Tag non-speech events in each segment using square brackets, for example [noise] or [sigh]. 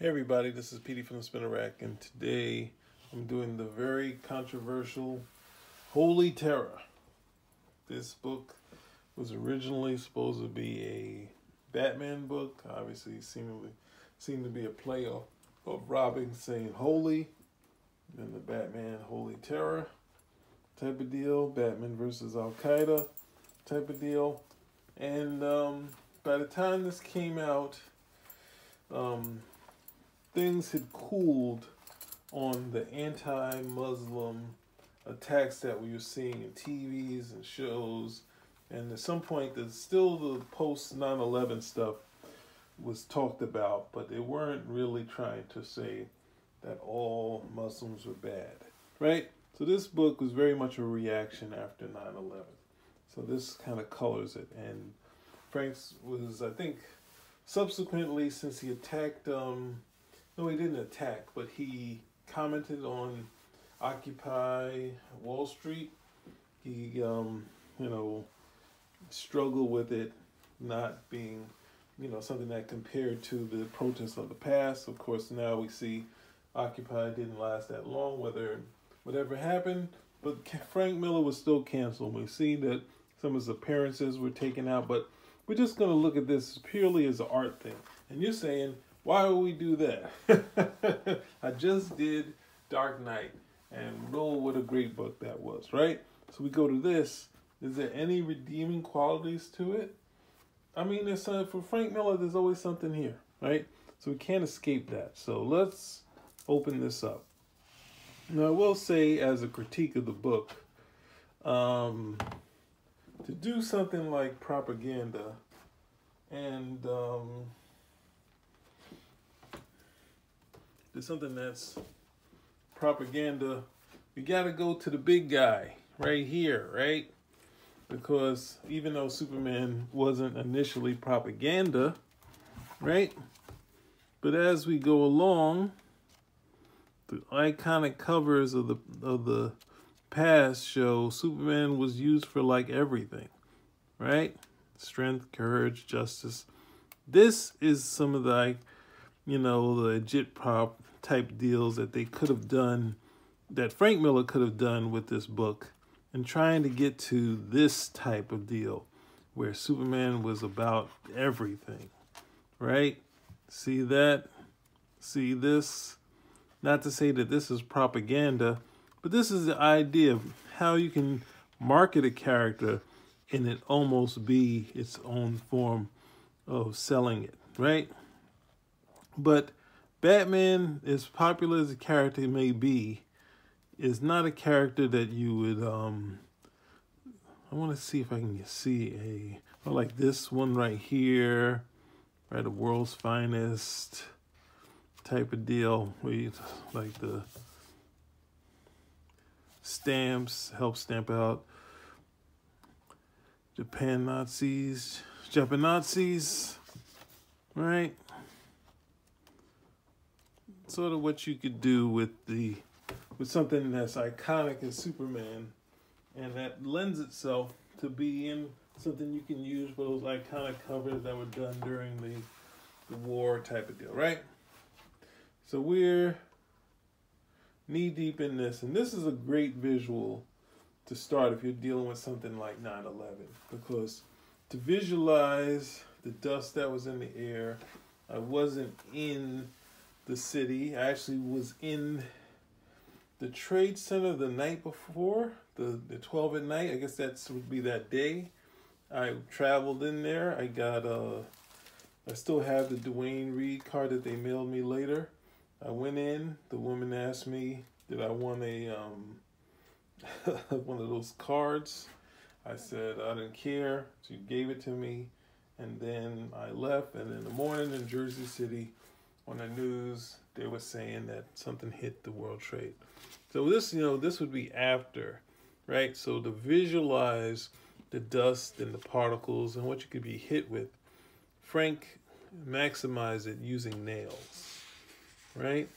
Hey everybody, this is Petey from the Spinner Rack, and today I'm doing the very controversial Holy Terror. This book was originally supposed to be a Batman book. Obviously, seemingly seemed to be a play of, of Robin saying "Holy," then the Batman Holy Terror type of deal. Batman versus Al Qaeda type of deal. And um, by the time this came out, um, things had cooled on the anti-Muslim attacks that we were seeing in TVs and shows. And at some point, there's still the post 9/11 stuff was talked about, but they weren't really trying to say that all Muslims were bad, right? So this book was very much a reaction after 9/11. So this kind of colors it. And Frank's was, I think, subsequently since he attacked um, no, he didn't attack, but he commented on Occupy Wall Street. He, um, you know, struggled with it not being, you know, something that compared to the protests of the past. Of course, now we see Occupy didn't last that long, whether whatever happened. But Frank Miller was still canceled. We see that some of his appearances were taken out, but we're just going to look at this purely as an art thing. And you're saying, why would we do that? [laughs] I just did Dark Knight, and know what a great book that was, right? So we go to this. Is there any redeeming qualities to it? I mean, uh, for Frank Miller, there's always something here, right? So we can't escape that. So let's open this up. Now, I will say, as a critique of the book, um, to do something like propaganda and um, to something that's propaganda, we got to go to the big guy right here, right? Because even though Superman wasn't initially propaganda, right? But as we go along, the iconic covers of the of the past show Superman was used for like everything, right? Strength, courage, justice. This is some of the you know, the jit pop type deals that they could have done, that Frank Miller could have done with this book, and trying to get to this type of deal where Superman was about everything, right? See that? See this? Not to say that this is propaganda, but this is the idea of how you can market a character and it almost be its own form of selling it, right? But Batman, as popular as a character may be, is not a character that you would. Um, I want to see if I can see a like this one right here, right? The world's finest type of deal you like the stamps help stamp out Japan Nazis, Japan Nazis, right? Sort of what you could do with the with something that's iconic as Superman, and that lends itself to being something you can use for those iconic covers that were done during the the war type of deal, right? So we're knee deep in this, and this is a great visual to start if you're dealing with something like 9 11, because to visualize the dust that was in the air, I wasn't in the city. I actually was in the Trade Center the night before, the, the 12 at night. I guess that would be that day. I traveled in there. I got a, uh, still have the Duane Reade card that they mailed me later. I went in. The woman asked me, did I want a um, [laughs] one of those cards? I said I didn't care. She gave it to me, and then I left. And in the morning in Jersey City, on the news they were saying that something hit the World Trade. So this, you know, this would be after, right? So to visualize the dust and the particles and what you could be hit with, Frank maximized it using nails, right?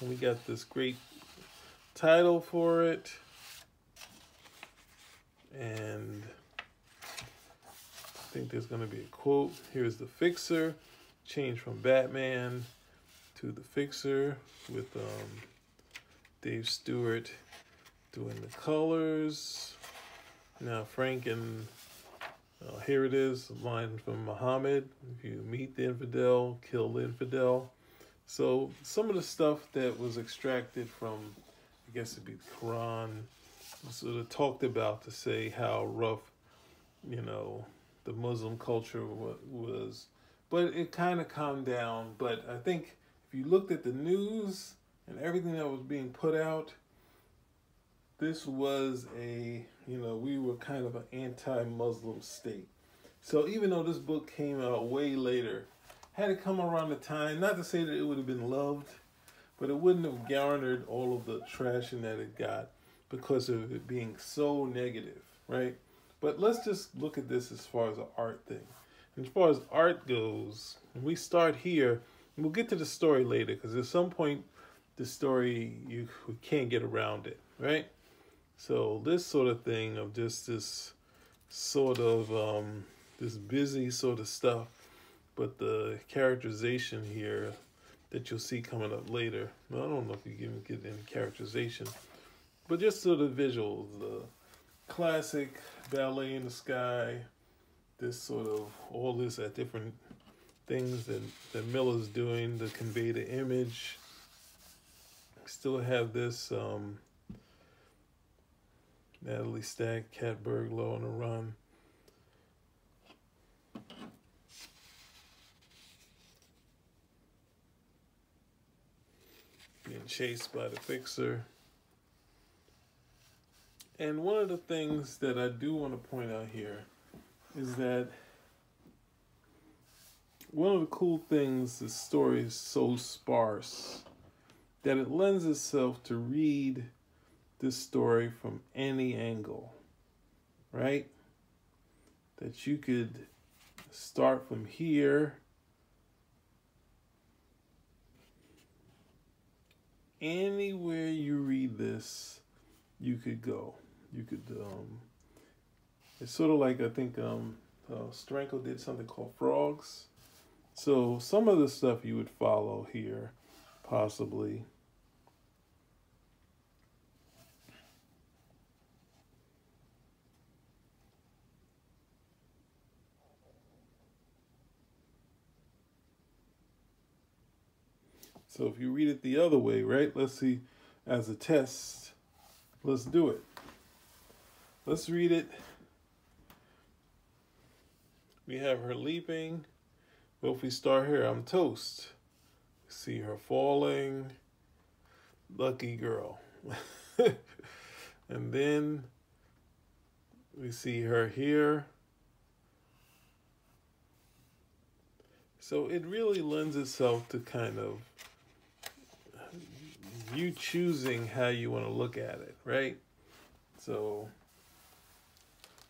And we got this great title for it. And I think there's going to be a quote. Here's the fixer. Change from Batman to the Fixer with um, Dave Stewart doing the colors. Now Frank and uh, here it is, a line from Muhammad. If you meet the infidel, kill the infidel. So some of the stuff that was extracted from, I guess it'd be the Quran, sort of talked about to say how rough, you know, the Muslim culture was. But it kind of calmed down. But I think if you looked at the news and everything that was being put out, this was a, you know, we were kind of an anti Muslim state. So even though this book came out way later, had it come around the time, not to say that it would have been loved, but it wouldn't have garnered all of the trashing that it got because of it being so negative, right? But let's just look at this as far as an art thing. As far as art goes, we start here, we'll get to the story later because at some point the story you we can't get around it, right? So this sort of thing of just this sort of um, this busy sort of stuff, but the characterization here that you'll see coming up later. Well, I don't know if you can get any characterization, but just sort of visuals, the classic ballet in the sky, this sort of all this at different things that, that Miller's doing to convey the image. Still have this um, Natalie Stack, Cat Burglar on the run. Being chased by the fixer. And one of the things that I do want to point out here is that one of the cool things the story is so sparse that it lends itself to read this story from any angle, right? That you could start from here. Anywhere you read this, you could go. You could, um, it's sort of like I think um, uh, Steranko did something called Frogs. So some of the stuff you would follow here, possibly. So if you read it the other way, right? Let's see, as a test, let's do it. Let's read it. We have her leaping. But if we start here, I'm toast. See her falling. Lucky girl. [laughs] and then we see her here. So it really lends itself to kind of you choosing how you want to look at it, right? So,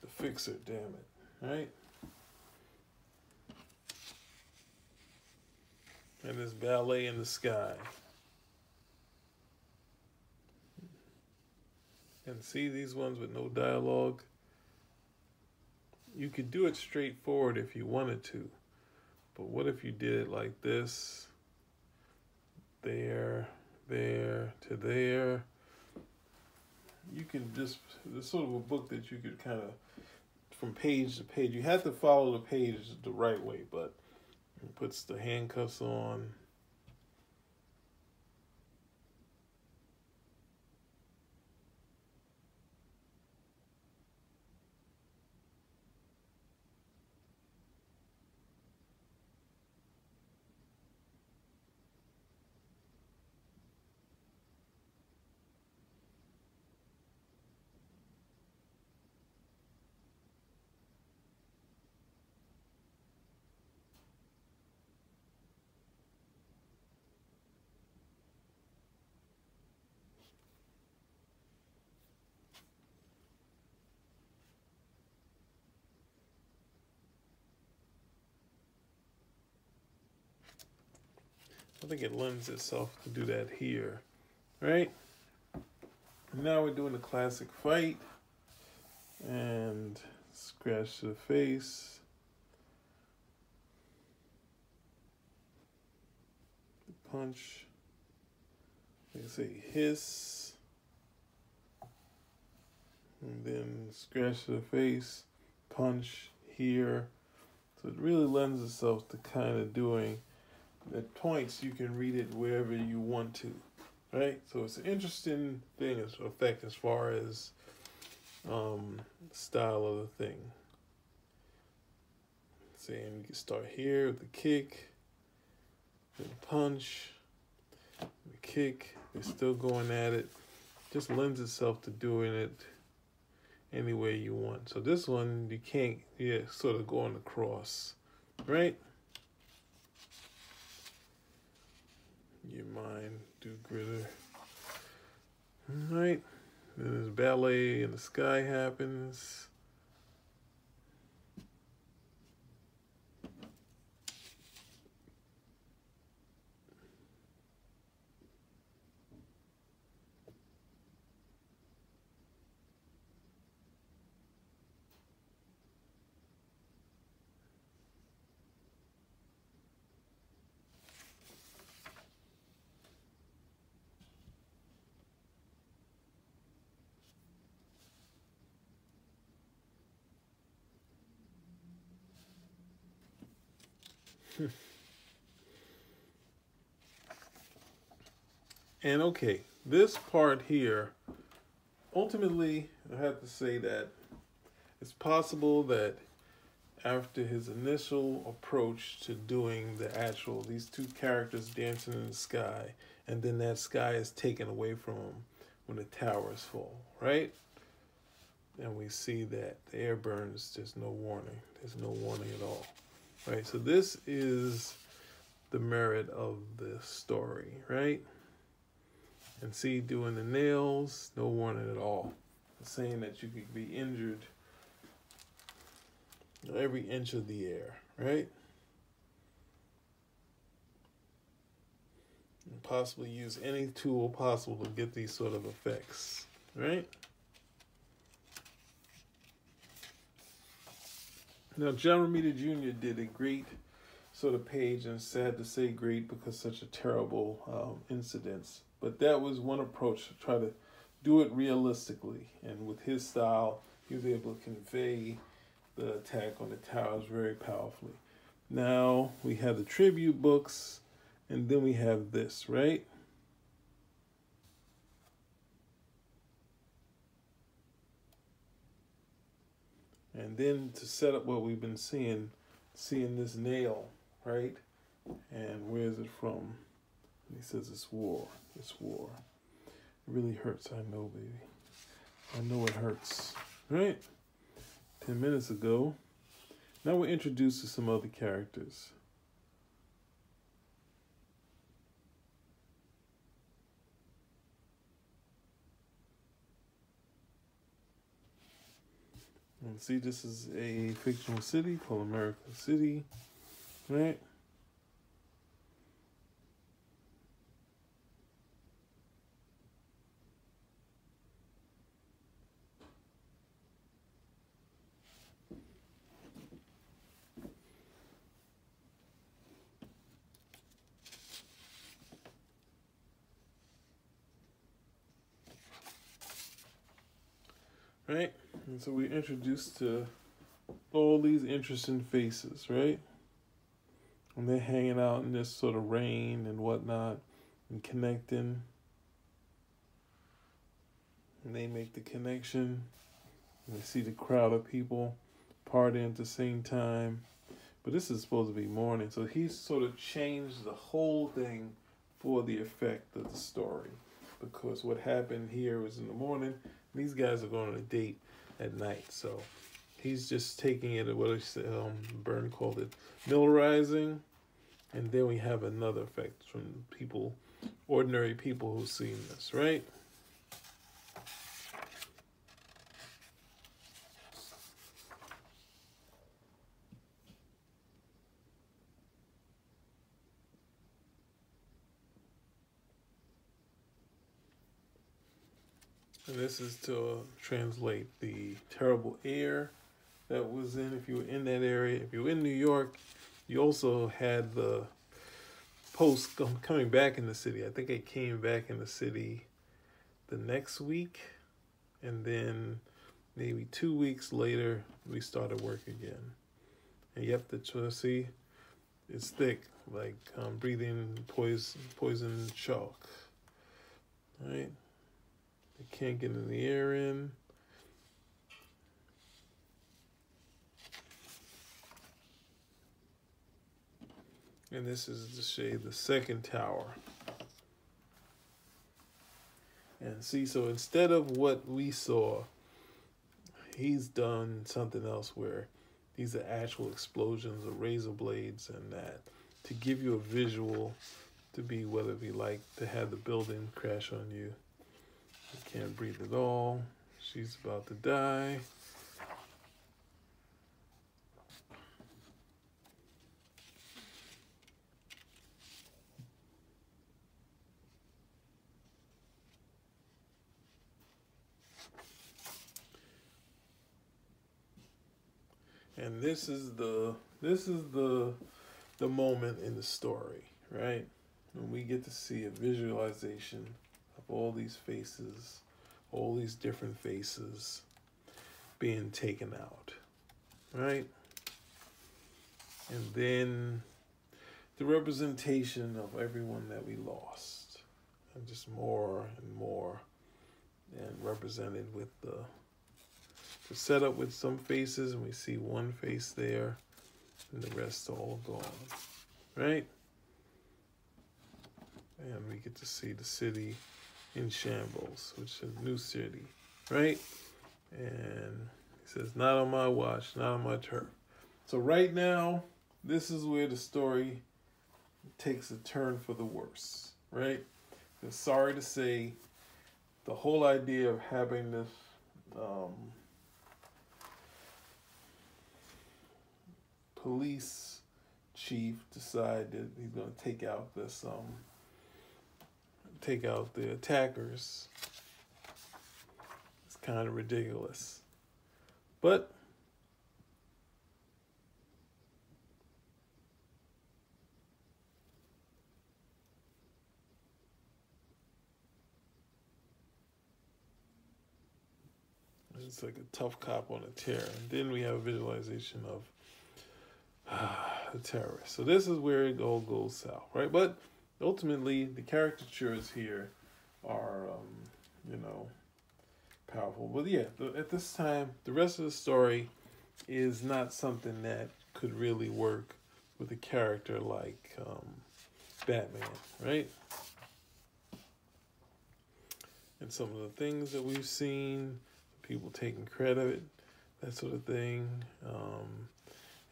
the fixer, damn it, right? And this ballet in the sky. And see these ones with no dialogue? You could do it straightforward if you wanted to. But what if you did it like this? There there to there. You can just, it's sort of a book that you could kind of, from page to page, you have to follow the page the right way, but puts the handcuffs on. I think it lends itself to do that here, right? Now we're doing the classic fight and scratch the face. punch. They say hiss. And then scratch the face, punch here. So it really lends itself to kind of doing at points you can read it wherever you want to. Right? So it's an interesting thing as effect as far as um, style of the thing. Saying you can start here with the kick, then punch, the kick. They're still going at it. Just lends itself to doing it any way you want. So this one you can't, yeah, sort of going across, right? Your mind do gritter. All right. Then this ballet in the sky happens. [laughs] and okay, this part here, ultimately, I have to say that it's possible that after his initial approach to doing the actual, these two characters dancing in the sky, and then that sky is taken away from him when the towers fall, right? And we see that the air burns, there's no warning. There's no warning at all right? So this is the merit of the story, right? And see, doing the nails, no warning at all. Saying that you could be injured every inch of the air, right? And possibly use any tool possible to get these sort of effects, right? Now, John Romita Jr. did a great sort of page, and sad to say great because such a terrible um, incidents. But that was one approach to try to do it realistically. And with his style, he was able to convey the attack on the towers very powerfully. Now we have the tribute books, and then we have this, right? And then to set up what we've been seeing, seeing this nail, right? And where is it from? he says it's war. It's war. It really hurts, I know, baby. I know it hurts. Right? Ten minutes ago. Now we're introduced to some other characters. And see, this is a fictional city called America City, right? Right? And so we're introduced to all these interesting faces, right? And they're hanging out in this sort of rain and whatnot and connecting. And they make the connection. And they see the crowd of people partying at the same time. But this is supposed to be morning. So he sort of changed the whole thing for the effect of the story. Because what happened here was in the morning. These guys are going on a date at night. So he's just taking it at what um, Byrne called it, millerizing. And then we have another effect from people, ordinary people who've seen this, right? And this is to translate the terrible air that was in, if you were in that area. If you were in New York, you also had the post coming back in the city. I think it came back in the city the next week, and then maybe two weeks later we started work again. And yep, the see, it's thick, like um, breathing poison, poison chalk. Right? It can't get any air in. And this is the shade, the second tower. And see, so instead of what we saw, he's done something else where these are actual explosions of razor blades and that to give you a visual to be whether it be like to have the building crash on you. You can't breathe at all. She's about to die. and this is the this is the the moment in the story right when we get to see a visualization all these faces all these different faces being taken out right? And then the representation of everyone that we lost and just more and more and represented with the to set up with some faces and we see one face there and the rest all gone right? And we get to see the city in shambles which is new city right? And he says not on my watch not on my turf. So right now this is where the story takes a turn for the worse right? And sorry to say the whole idea of having this um, police chief decide that he's going to take out this um take out the attackers it's kind of ridiculous but it's like a tough cop on a tear and then we have a visualization of [sighs] the terrorists. So this is where it all goes south, right? But ultimately, the caricatures here are, um, you know, powerful. But yeah, the, at this time, the rest of the story is not something that could really work with a character like um, Batman, right? And some of the things that we've seen, people taking credit, that sort of thing. Um,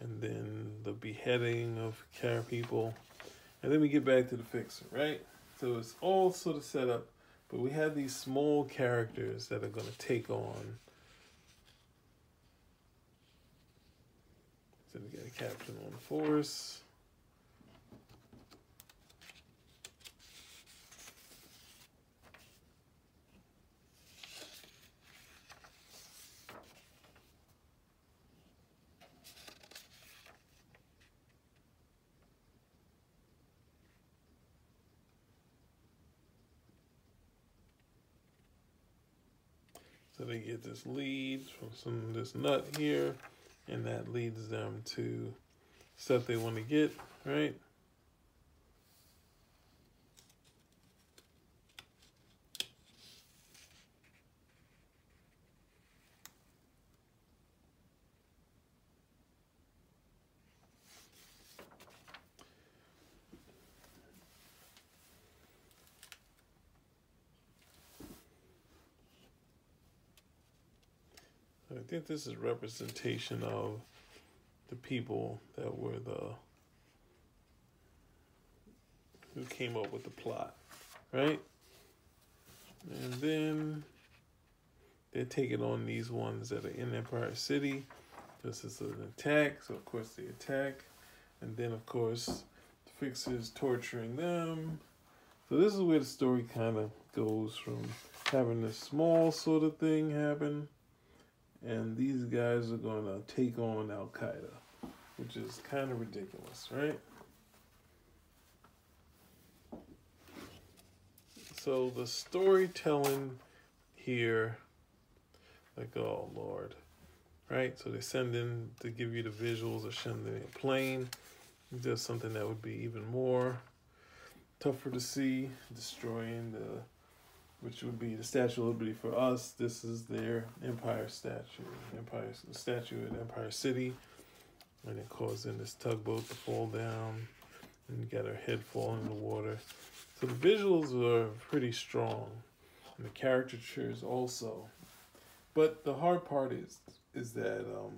and then the beheading of care people, and then we get back to the fixer, right? So it's all sort of set up, but we have these small characters that are going to take on. So we got a captain on force. They get this lead from some this nut here, and that leads them to stuff they want to get, right? I think this is representation of the people that were the who came up with the plot, right? And then they're taking on these ones that are in Empire City. This is an attack, so of course they attack, and then of course the Fixer's torturing them. So this is where the story kind of goes from having this small sort of thing happen and these guys are going to take on Al Qaeda, which is kind of ridiculous, right? So the storytelling here, like oh Lord, right? So they send in to give you the visuals of sending a plane. just something that would be even more tougher to see, destroying the, which would be the Statue of Liberty for us. This is their Empire statue, Empire statue at Empire City, and it causing this tugboat to fall down, and got her head falling in the water. So the visuals are pretty strong, and the caricatures also. But the hard part is is that um,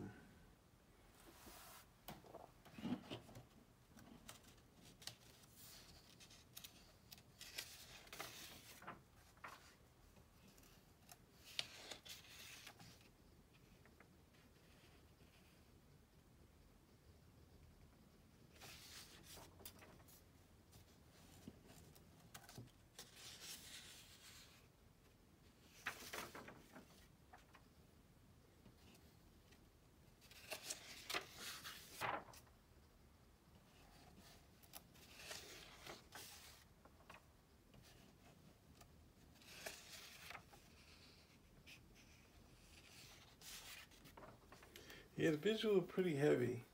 Yeah, the visual are pretty heavy,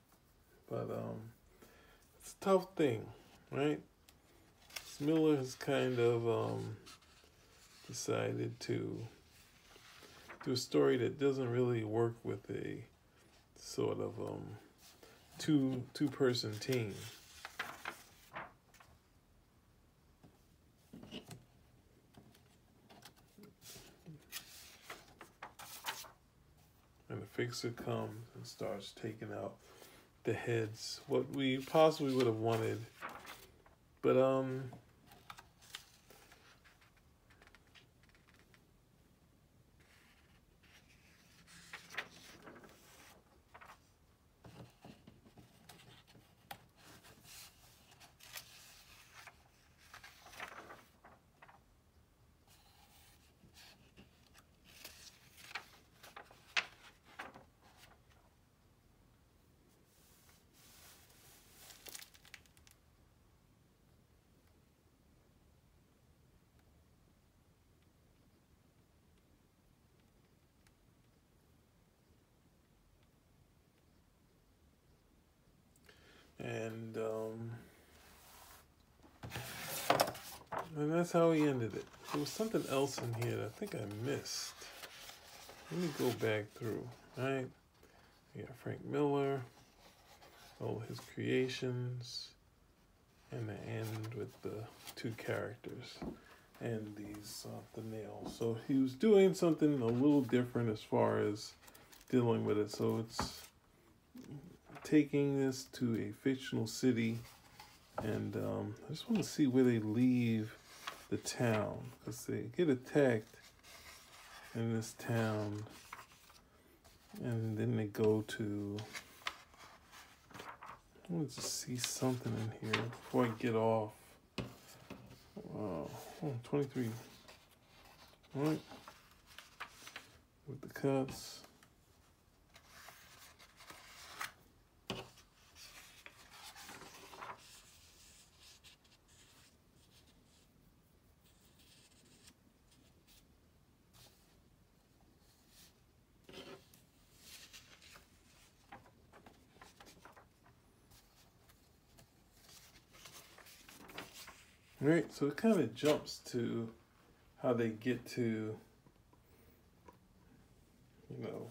but um, it's a tough thing, right? Miller has kind of um, decided to do a story that doesn't really work with a sort of um, two two person team. Fixer comes and starts taking out the heads. What we possibly would have wanted, but um. And um, and that's how he ended it. There was something else in here that I think I missed. Let me go back through. Right, yeah, Frank Miller, all his creations, and the end with the two characters and these uh, the nails. So he was doing something a little different as far as dealing with it. So it's taking this to a fictional city, and um, I just want to see where they leave the town because they get attacked in this town, and then they go to. I want to see something in here before I get off. Wow, oh, 23. All right. With the cuts. Right, so it kind of jumps to how they get to, you know,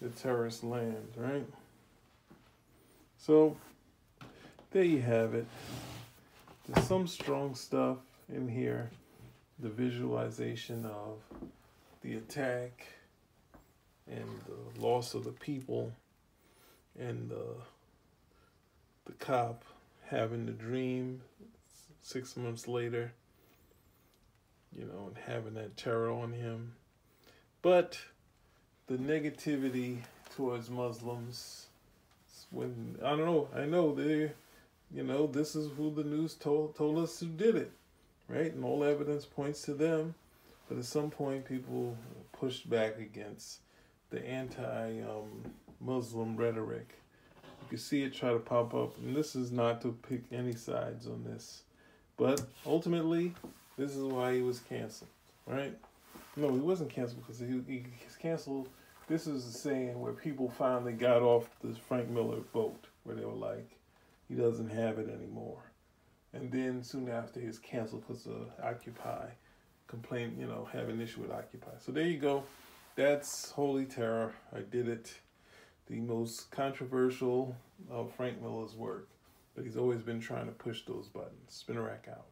the terrorist land, right? So there you have it. There's some strong stuff in here. The visualization of the attack and the loss of the people and the the cop having the dream six months later, you know, and having that terror on him. But the negativity towards Muslims, when I don't know, I know they, you know, this is who the news told told us who did it, right? And all evidence points to them. But at some point, people pushed back against the anti-Muslim um, rhetoric. You can see it try to pop up, and this is not to pick any sides on this But ultimately, this is why he was canceled, right? No, he wasn't canceled because he, he he's canceled. This is the saying where people finally got off this Frank Miller boat, where they were like, he doesn't have it anymore. And then soon after, he's canceled because of Occupy, complain, you know, have an issue with Occupy. So there you go. That's Holy Terror. I did it. The most controversial of Frank Miller's work. But he's always been trying to push those buttons. Spinner rack out.